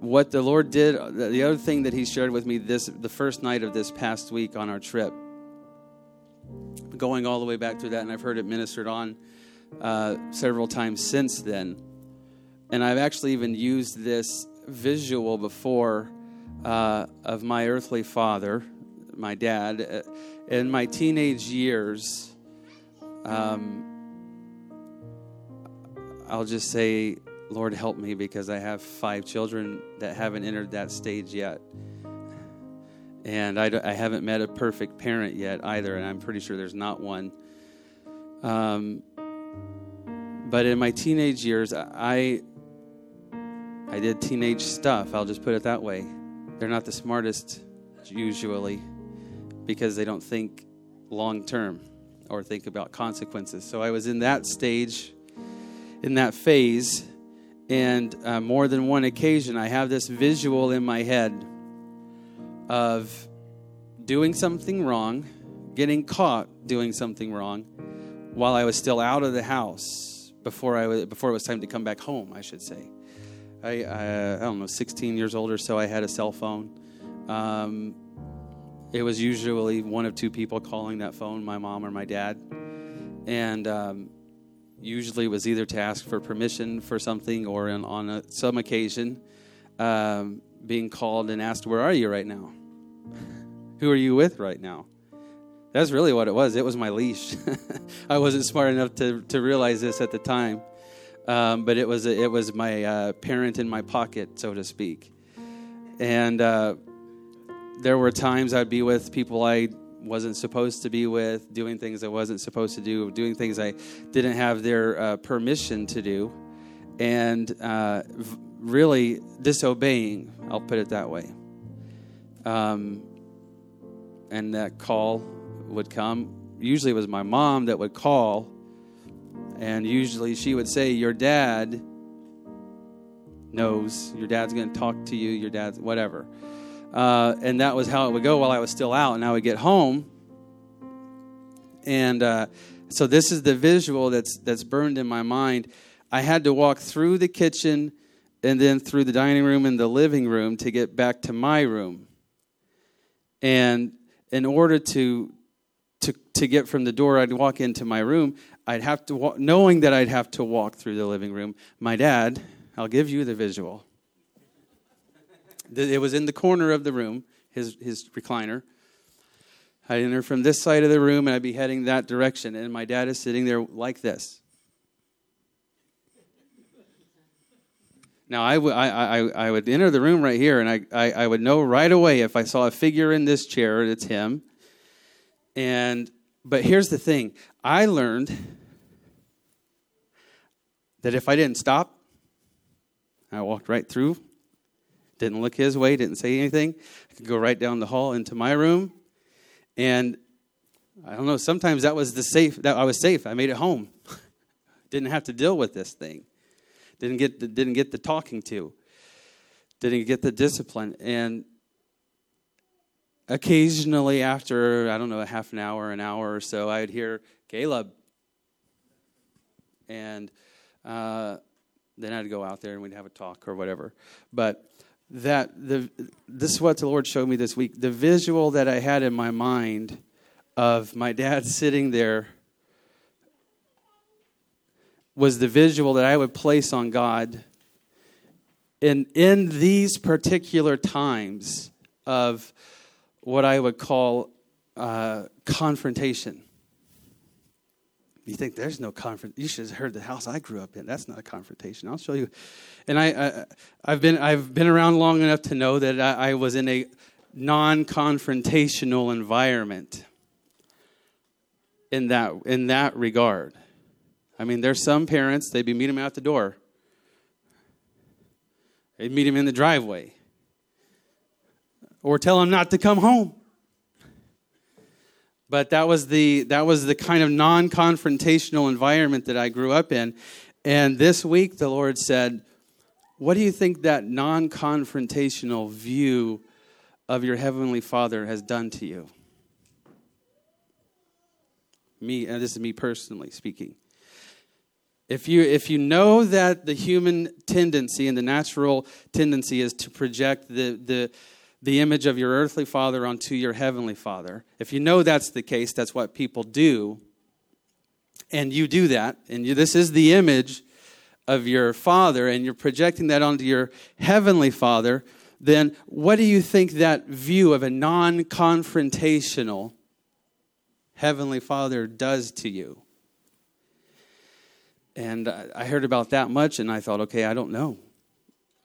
what the Lord did, the other thing that He shared with me this the first night of this past week on our trip, going all the way back through that, and I've heard it ministered on uh, several times since then. And I've actually even used this visual before uh, of my earthly father, my dad, uh, in my teenage years. Um, I'll just say Lord, help me because I have five children that haven't entered that stage yet. And I, I haven't met a perfect parent yet either, and I'm pretty sure there's not one. Um, but in my teenage years, I, I did teenage stuff. I'll just put it that way. They're not the smartest usually because they don't think long term or think about consequences. So I was in that stage, in that phase, and uh, more than one occasion, I have this visual in my head of doing something wrong, getting caught doing something wrong, while I was still out of the house before I was, before it was time to come back home. I should say. I, I, I don't know, 16 years old or so. I had a cell phone. Um, it was usually one of two people calling that phone, my mom or my dad. And um, usually it was either to ask for permission for something or in, on a, some occasion um, being called and asked, Where are you right now? Who are you with right now? That's really what it was. It was my leash. I wasn't smart enough to, to realize this at the time, um, but it was it was my uh, parent in my pocket, so to speak. And uh, there were times I'd be with people I wasn't supposed to be with, doing things I wasn't supposed to do, doing things I didn't have their uh, permission to do, and uh, really disobeying. I'll put it that way. Um, and that call would come. Usually, it was my mom that would call, and usually she would say, "Your dad knows. Your dad's going to talk to you. Your dad's whatever." Uh, and that was how it would go while I was still out. And I would get home, and uh, so this is the visual that's that's burned in my mind. I had to walk through the kitchen and then through the dining room and the living room to get back to my room. And in order to to to get from the door, I'd walk into my room. I'd have to walk, knowing that I'd have to walk through the living room. My dad, I'll give you the visual. It was in the corner of the room, his, his recliner. I'd enter from this side of the room and I'd be heading that direction. And my dad is sitting there like this. Now, I, w- I, I, I would enter the room right here and I, I, I would know right away if I saw a figure in this chair, it's him. And, but here's the thing I learned that if I didn't stop, I walked right through didn't look his way, didn't say anything. I could go right down the hall into my room. And I don't know, sometimes that was the safe that I was safe. I made it home. didn't have to deal with this thing. Didn't get the, didn't get the talking to. Didn't get the discipline. And occasionally after, I don't know, a half an hour, an hour or so, I'd hear Caleb. And uh, then I'd go out there and we'd have a talk or whatever. But that the this is what the Lord showed me this week. The visual that I had in my mind of my dad sitting there was the visual that I would place on God. And in these particular times of what I would call uh, confrontation, you think there's no confront? You should have heard the house I grew up in. That's not a confrontation. I'll show you. And I, I have been I've been around long enough to know that I, I was in a non-confrontational environment. In that in that regard, I mean, there's some parents they'd be meeting them out the door. They'd meet him in the driveway, or tell him not to come home but that was the that was the kind of non-confrontational environment that I grew up in. And this week the Lord said, "What do you think that non-confrontational view of your heavenly Father has done to you?" Me, and this is me personally speaking. If you, if you know that the human tendency and the natural tendency is to project the, the, the image of your earthly father onto your heavenly father. If you know that's the case, that's what people do, and you do that, and you, this is the image of your father, and you're projecting that onto your heavenly father, then what do you think that view of a non confrontational heavenly father does to you? And I heard about that much, and I thought, okay, I don't know.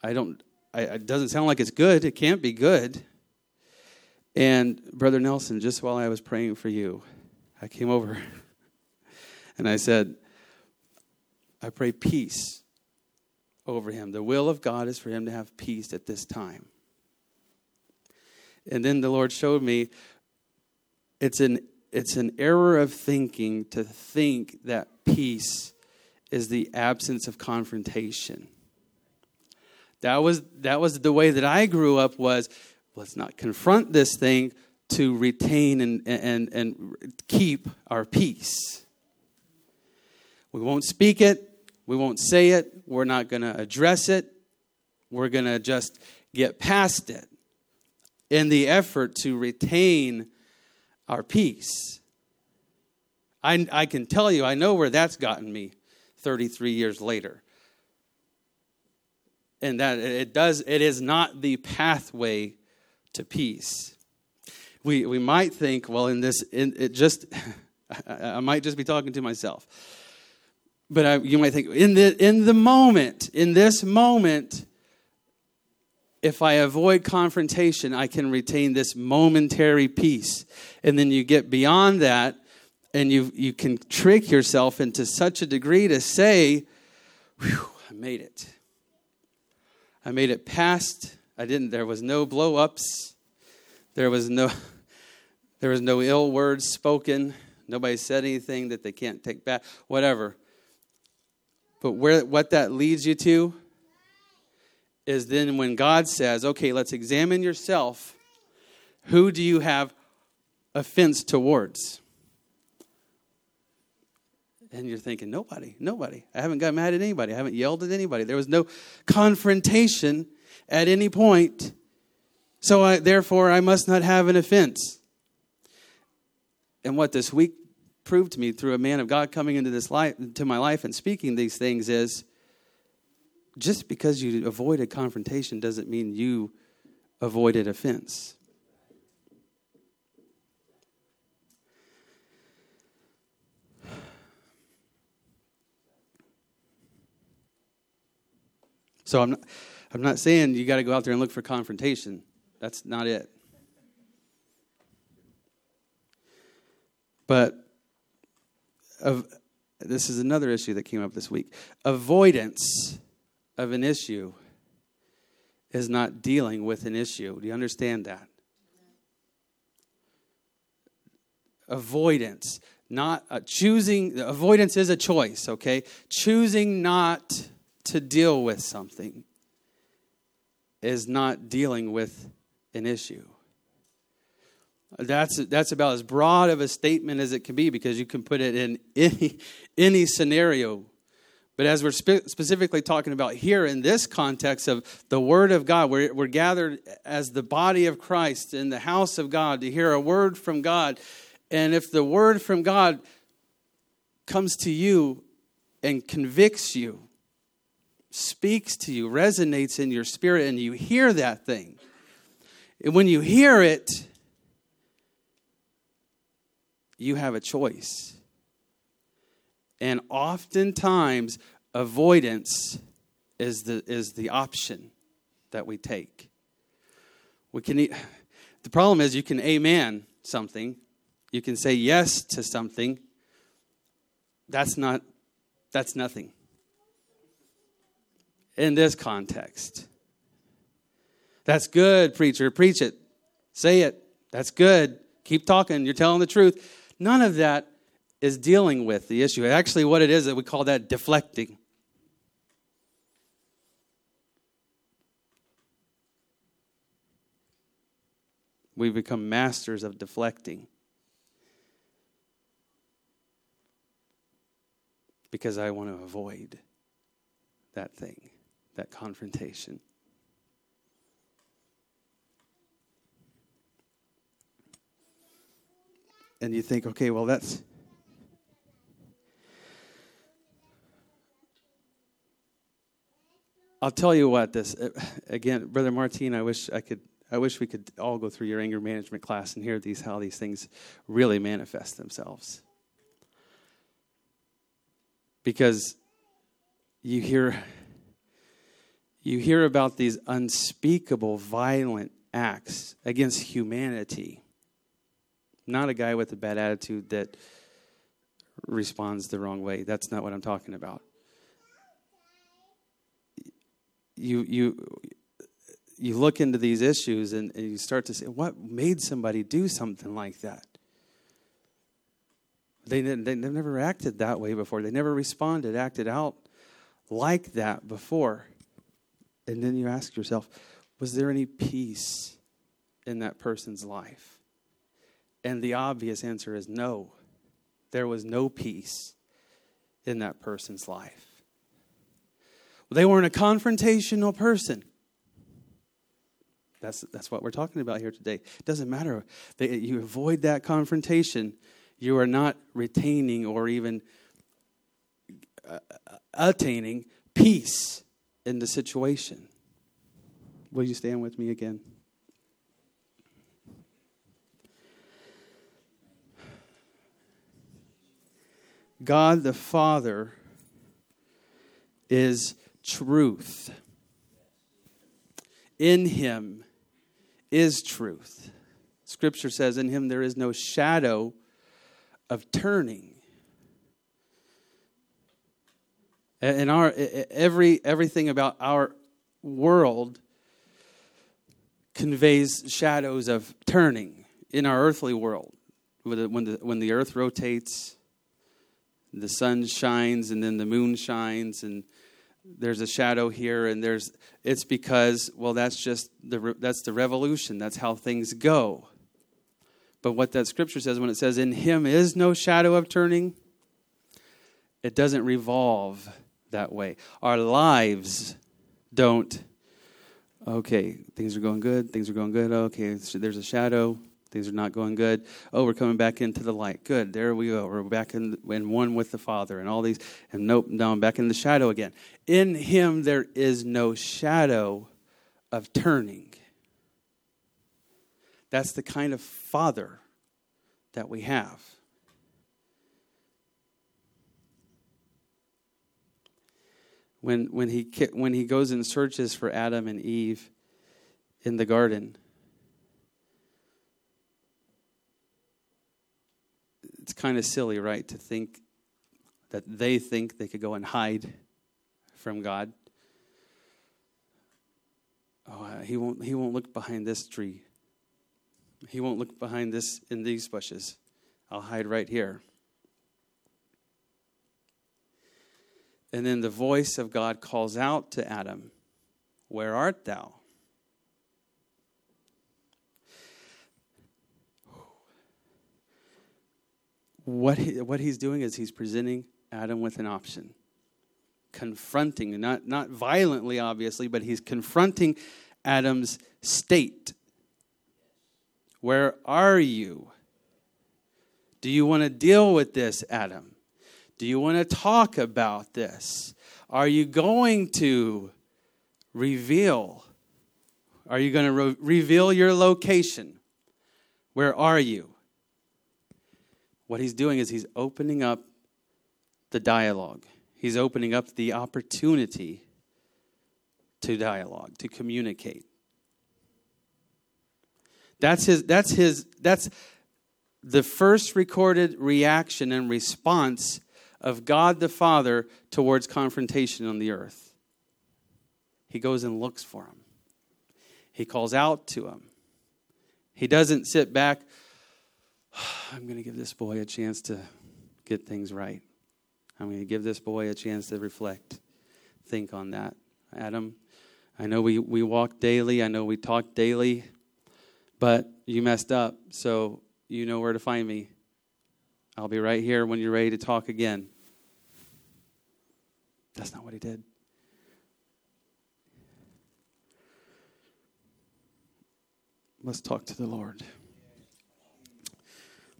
I don't, I, it doesn't sound like it's good. It can't be good. And Brother Nelson, just while I was praying for you, I came over and I said, I pray peace over him. The will of God is for him to have peace at this time. And then the Lord showed me it's an it's an error of thinking to think that peace is the absence of confrontation. That was that was the way that I grew up was let's not confront this thing to retain and and and keep our peace. We won't speak it, we won't say it, we're not going to address it. We're going to just get past it in the effort to retain our peace. I, I can tell you, I know where that's gotten me 33 years later. And that it does, it is not the pathway to peace. We, we might think, well, in this, in, it just, I might just be talking to myself. But I, you might think, in the, in the moment, in this moment, if I avoid confrontation, I can retain this momentary peace. And then you get beyond that, and you, you can trick yourself into such a degree to say, I made it. I made it past. I didn't, there was no blow ups. There was no, there was no ill words spoken. Nobody said anything that they can't take back, whatever. But where, what that leads you to is then when God says, okay, let's examine yourself, who do you have offense towards? And you're thinking, nobody, nobody. I haven't got mad at anybody. I haven't yelled at anybody. There was no confrontation at any point. So I, therefore, I must not have an offense. And what this week proved to me through a man of God coming into this life, to my life and speaking these things is just because you avoided confrontation doesn't mean you avoided offense. So I'm not, I'm not saying you got to go out there and look for confrontation. That's not it. But of, this is another issue that came up this week. Avoidance of an issue is not dealing with an issue. Do you understand that? Avoidance, not uh, choosing, avoidance is a choice, okay? Choosing not to deal with something is not dealing with an issue. That's, that's about as broad of a statement as it can be because you can put it in any, any scenario but as we're spe- specifically talking about here in this context of the Word of God, we're, we're gathered as the body of Christ in the house of God to hear a word from God. And if the word from God comes to you and convicts you, speaks to you, resonates in your spirit, and you hear that thing, and when you hear it, you have a choice and oftentimes, avoidance is the, is the option that we take. We can, the problem is, you can amen something, you can say yes to something. That's not, that's nothing. In this context, that's good, preacher. Preach it. Say it. That's good. Keep talking. You're telling the truth. None of that is dealing with the issue. Actually, what it is that we call that deflecting. We become masters of deflecting. Because I want to avoid that thing, that confrontation. And you think, okay, well, that's I'll tell you what. This uh, again, brother Martin. I wish I could. I wish we could all go through your anger management class and hear these how these things really manifest themselves. Because you hear you hear about these unspeakable violent acts against humanity. Not a guy with a bad attitude that responds the wrong way. That's not what I'm talking about you you you look into these issues and, and you start to say, what made somebody do something like that? They, they, they've never acted that way before. They never responded, acted out like that before. And then you ask yourself, was there any peace in that person's life? And the obvious answer is no. There was no peace in that person's life. They weren't a confrontational person. That's, that's what we're talking about here today. It doesn't matter. That you avoid that confrontation, you are not retaining or even uh, attaining peace in the situation. Will you stand with me again? God the Father is truth. In him is truth. Scripture says, In him there is no shadow of turning. And our every everything about our world conveys shadows of turning in our earthly world. When the, when the earth rotates, the sun shines, and then the moon shines, and there's a shadow here, and there's it's because well, that's just the that's the revolution. That's how things go. But what that scripture says when it says, "In Him is no shadow of turning," it doesn't revolve that way. Our lives don't okay, things are going good, things are going good. Okay, there's a shadow, things are not going good. Oh, we're coming back into the light. Good, there we go. We're back in, in one with the Father and all these. And nope, now I'm back in the shadow again. In Him there is no shadow of turning. That's the kind of Father that we have. When when he when he goes and searches for Adam and Eve in the garden. It's kind of silly, right, to think that they think they could go and hide from God. Oh, uh, he won't he won't look behind this tree. He won't look behind this in these bushes. I'll hide right here. And then the voice of God calls out to Adam, Where art thou? What, he, what he's doing is he's presenting Adam with an option, confronting, not, not violently, obviously, but he's confronting Adam's state. Where are you? Do you want to deal with this, Adam? Do you want to talk about this? Are you going to reveal? Are you going to re- reveal your location? Where are you? What he's doing is he's opening up the dialogue. He's opening up the opportunity to dialogue, to communicate. That's his that's his that's the first recorded reaction and response of God the Father towards confrontation on the earth. He goes and looks for him, he calls out to him. He doesn't sit back, I'm going to give this boy a chance to get things right. I'm going to give this boy a chance to reflect, think on that. Adam, I know we, we walk daily, I know we talk daily, but you messed up, so you know where to find me. I'll be right here when you're ready to talk again. That's not what he did. Let's talk to the Lord.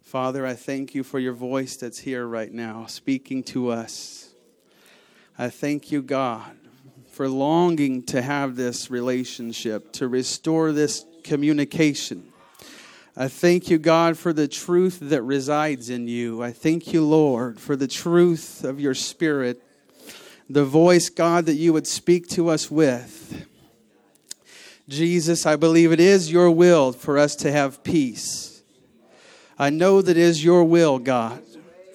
Father, I thank you for your voice that's here right now, speaking to us. I thank you, God, for longing to have this relationship, to restore this communication. I thank you, God, for the truth that resides in you. I thank you, Lord, for the truth of your Spirit the voice, God, that you would speak to us with. Jesus, I believe it is your will for us to have peace. I know that it is your will, God,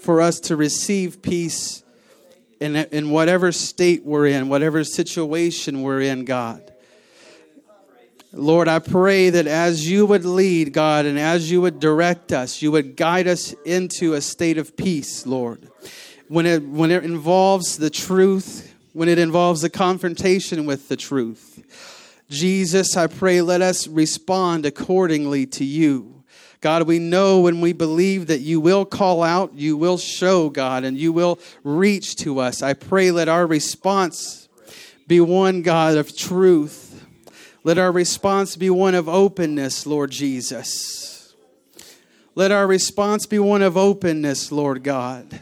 for us to receive peace in, in whatever state we're in, whatever situation we're in, God. Lord, I pray that as you would lead, God, and as you would direct us, you would guide us into a state of peace, Lord. When it, when it involves the truth, when it involves a confrontation with the truth, Jesus, I pray, let us respond accordingly to you. God, we know when we believe that you will call out, you will show, God, and you will reach to us. I pray, let our response be one, God, of truth let our response be one of openness, Lord Jesus. Let our response be one of openness, Lord God.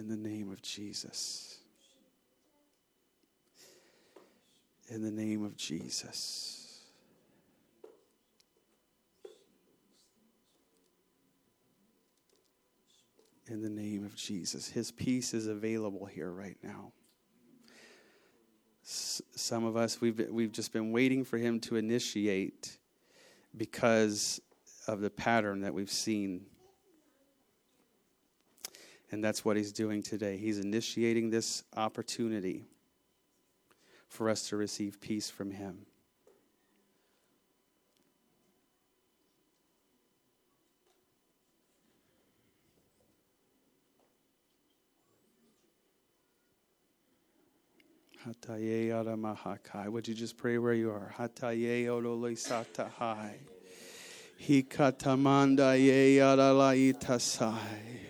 In the name of Jesus. In the name of Jesus. in the name of Jesus. His peace is available here right now. Some of us, we've, we've just been waiting for him to initiate because of the pattern that we've seen. And that's what he's doing today. He's initiating this opportunity for us to receive peace from him. Hataye Aramahakai. Would you just pray where you are? Hataye Ololisatahai. Hikatamanda ye aralaitasai.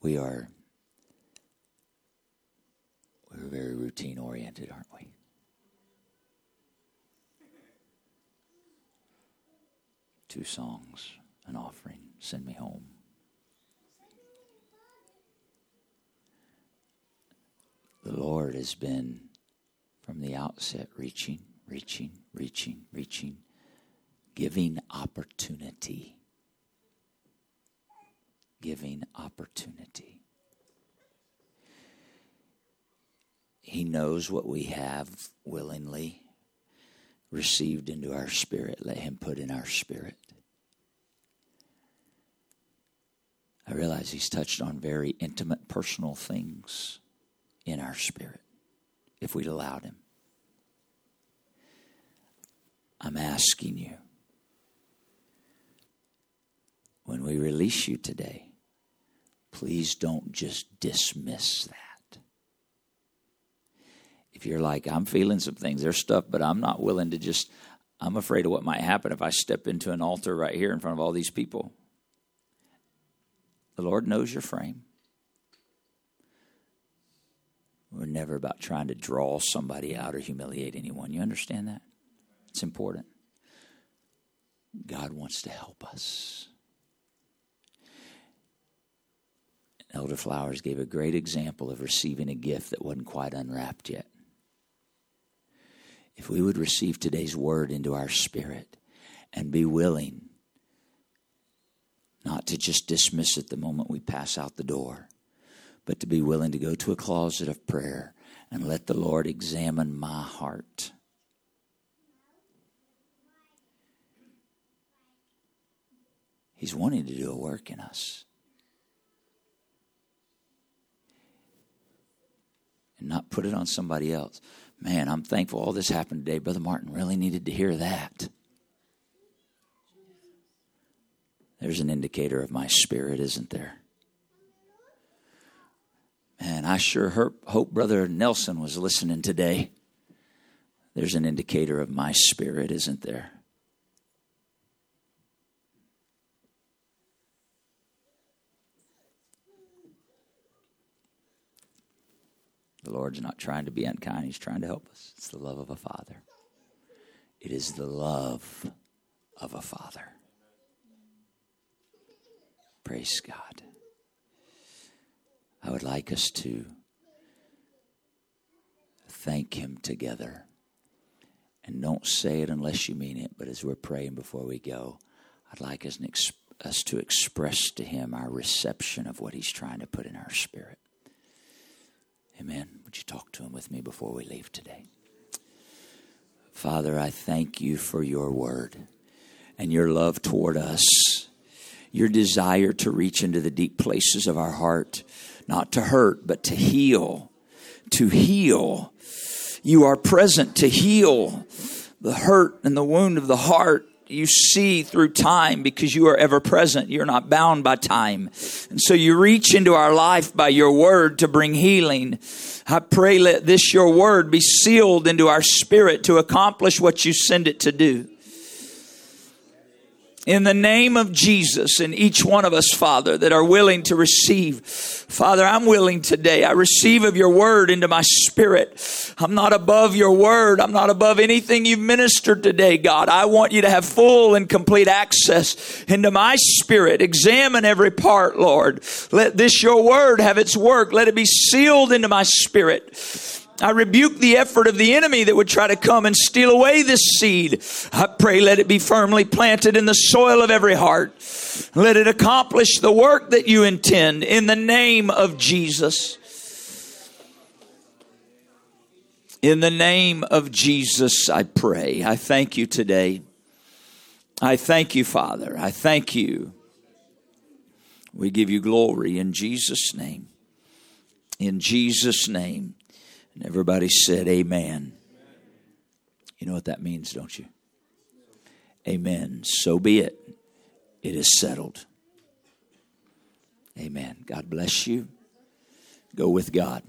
We are we're very routine oriented, aren't we? Two songs, an offering, send me home. The Lord has been from the outset reaching, reaching, reaching, reaching, giving opportunity. Giving opportunity. He knows what we have willingly received into our spirit. Let Him put in our spirit. I realize He's touched on very intimate, personal things in our spirit if we'd allowed Him. I'm asking you, when we release you today, please don't just dismiss that. If you're like, I'm feeling some things, there's stuff, but I'm not willing to just, I'm afraid of what might happen if I step into an altar right here in front of all these people. The Lord knows your frame. We're never about trying to draw somebody out or humiliate anyone. You understand that? It's important. God wants to help us. Elder Flowers gave a great example of receiving a gift that wasn't quite unwrapped yet. If we would receive today's word into our spirit and be willing not to just dismiss it the moment we pass out the door, but to be willing to go to a closet of prayer and let the Lord examine my heart. He's wanting to do a work in us. And not put it on somebody else. Man, I'm thankful all this happened today. Brother Martin really needed to hear that. There's an indicator of my spirit, isn't there? And I sure hope Brother Nelson was listening today. There's an indicator of my spirit, isn't there? The Lord's not trying to be unkind, He's trying to help us. It's the love of a father. It is the love of a father. Praise God. I would like us to thank Him together. And don't say it unless you mean it, but as we're praying before we go, I'd like us, us to express to Him our reception of what He's trying to put in our spirit. Amen. Would you talk to him with me before we leave today? Father, I thank you for your word and your love toward us, your desire to reach into the deep places of our heart, not to hurt, but to heal. To heal. You are present to heal the hurt and the wound of the heart you see through time because you are ever present. You're not bound by time. And so you reach into our life by your word to bring healing. I pray let this your word be sealed into our spirit to accomplish what you send it to do in the name of Jesus and each one of us, Father, that are willing to receive. Father, I'm willing today. I receive of your word into my spirit. I'm not above your word. I'm not above anything you've ministered today, God. I want you to have full and complete access into my spirit. Examine every part, Lord. Let this your word have its work. Let it be sealed into my spirit. I rebuke the effort of the enemy that would try to come and steal away this seed. I pray let it be firmly planted in the soil of every heart. Let it accomplish the work that you intend in the name of Jesus. In the name of Jesus, I pray. I thank you today. I thank you, Father. I thank you. We give you glory in Jesus' name. In Jesus' name. And everybody said, Amen. You know what that means, don't you? Amen. So be it. It is settled. Amen. God bless you. Go with God.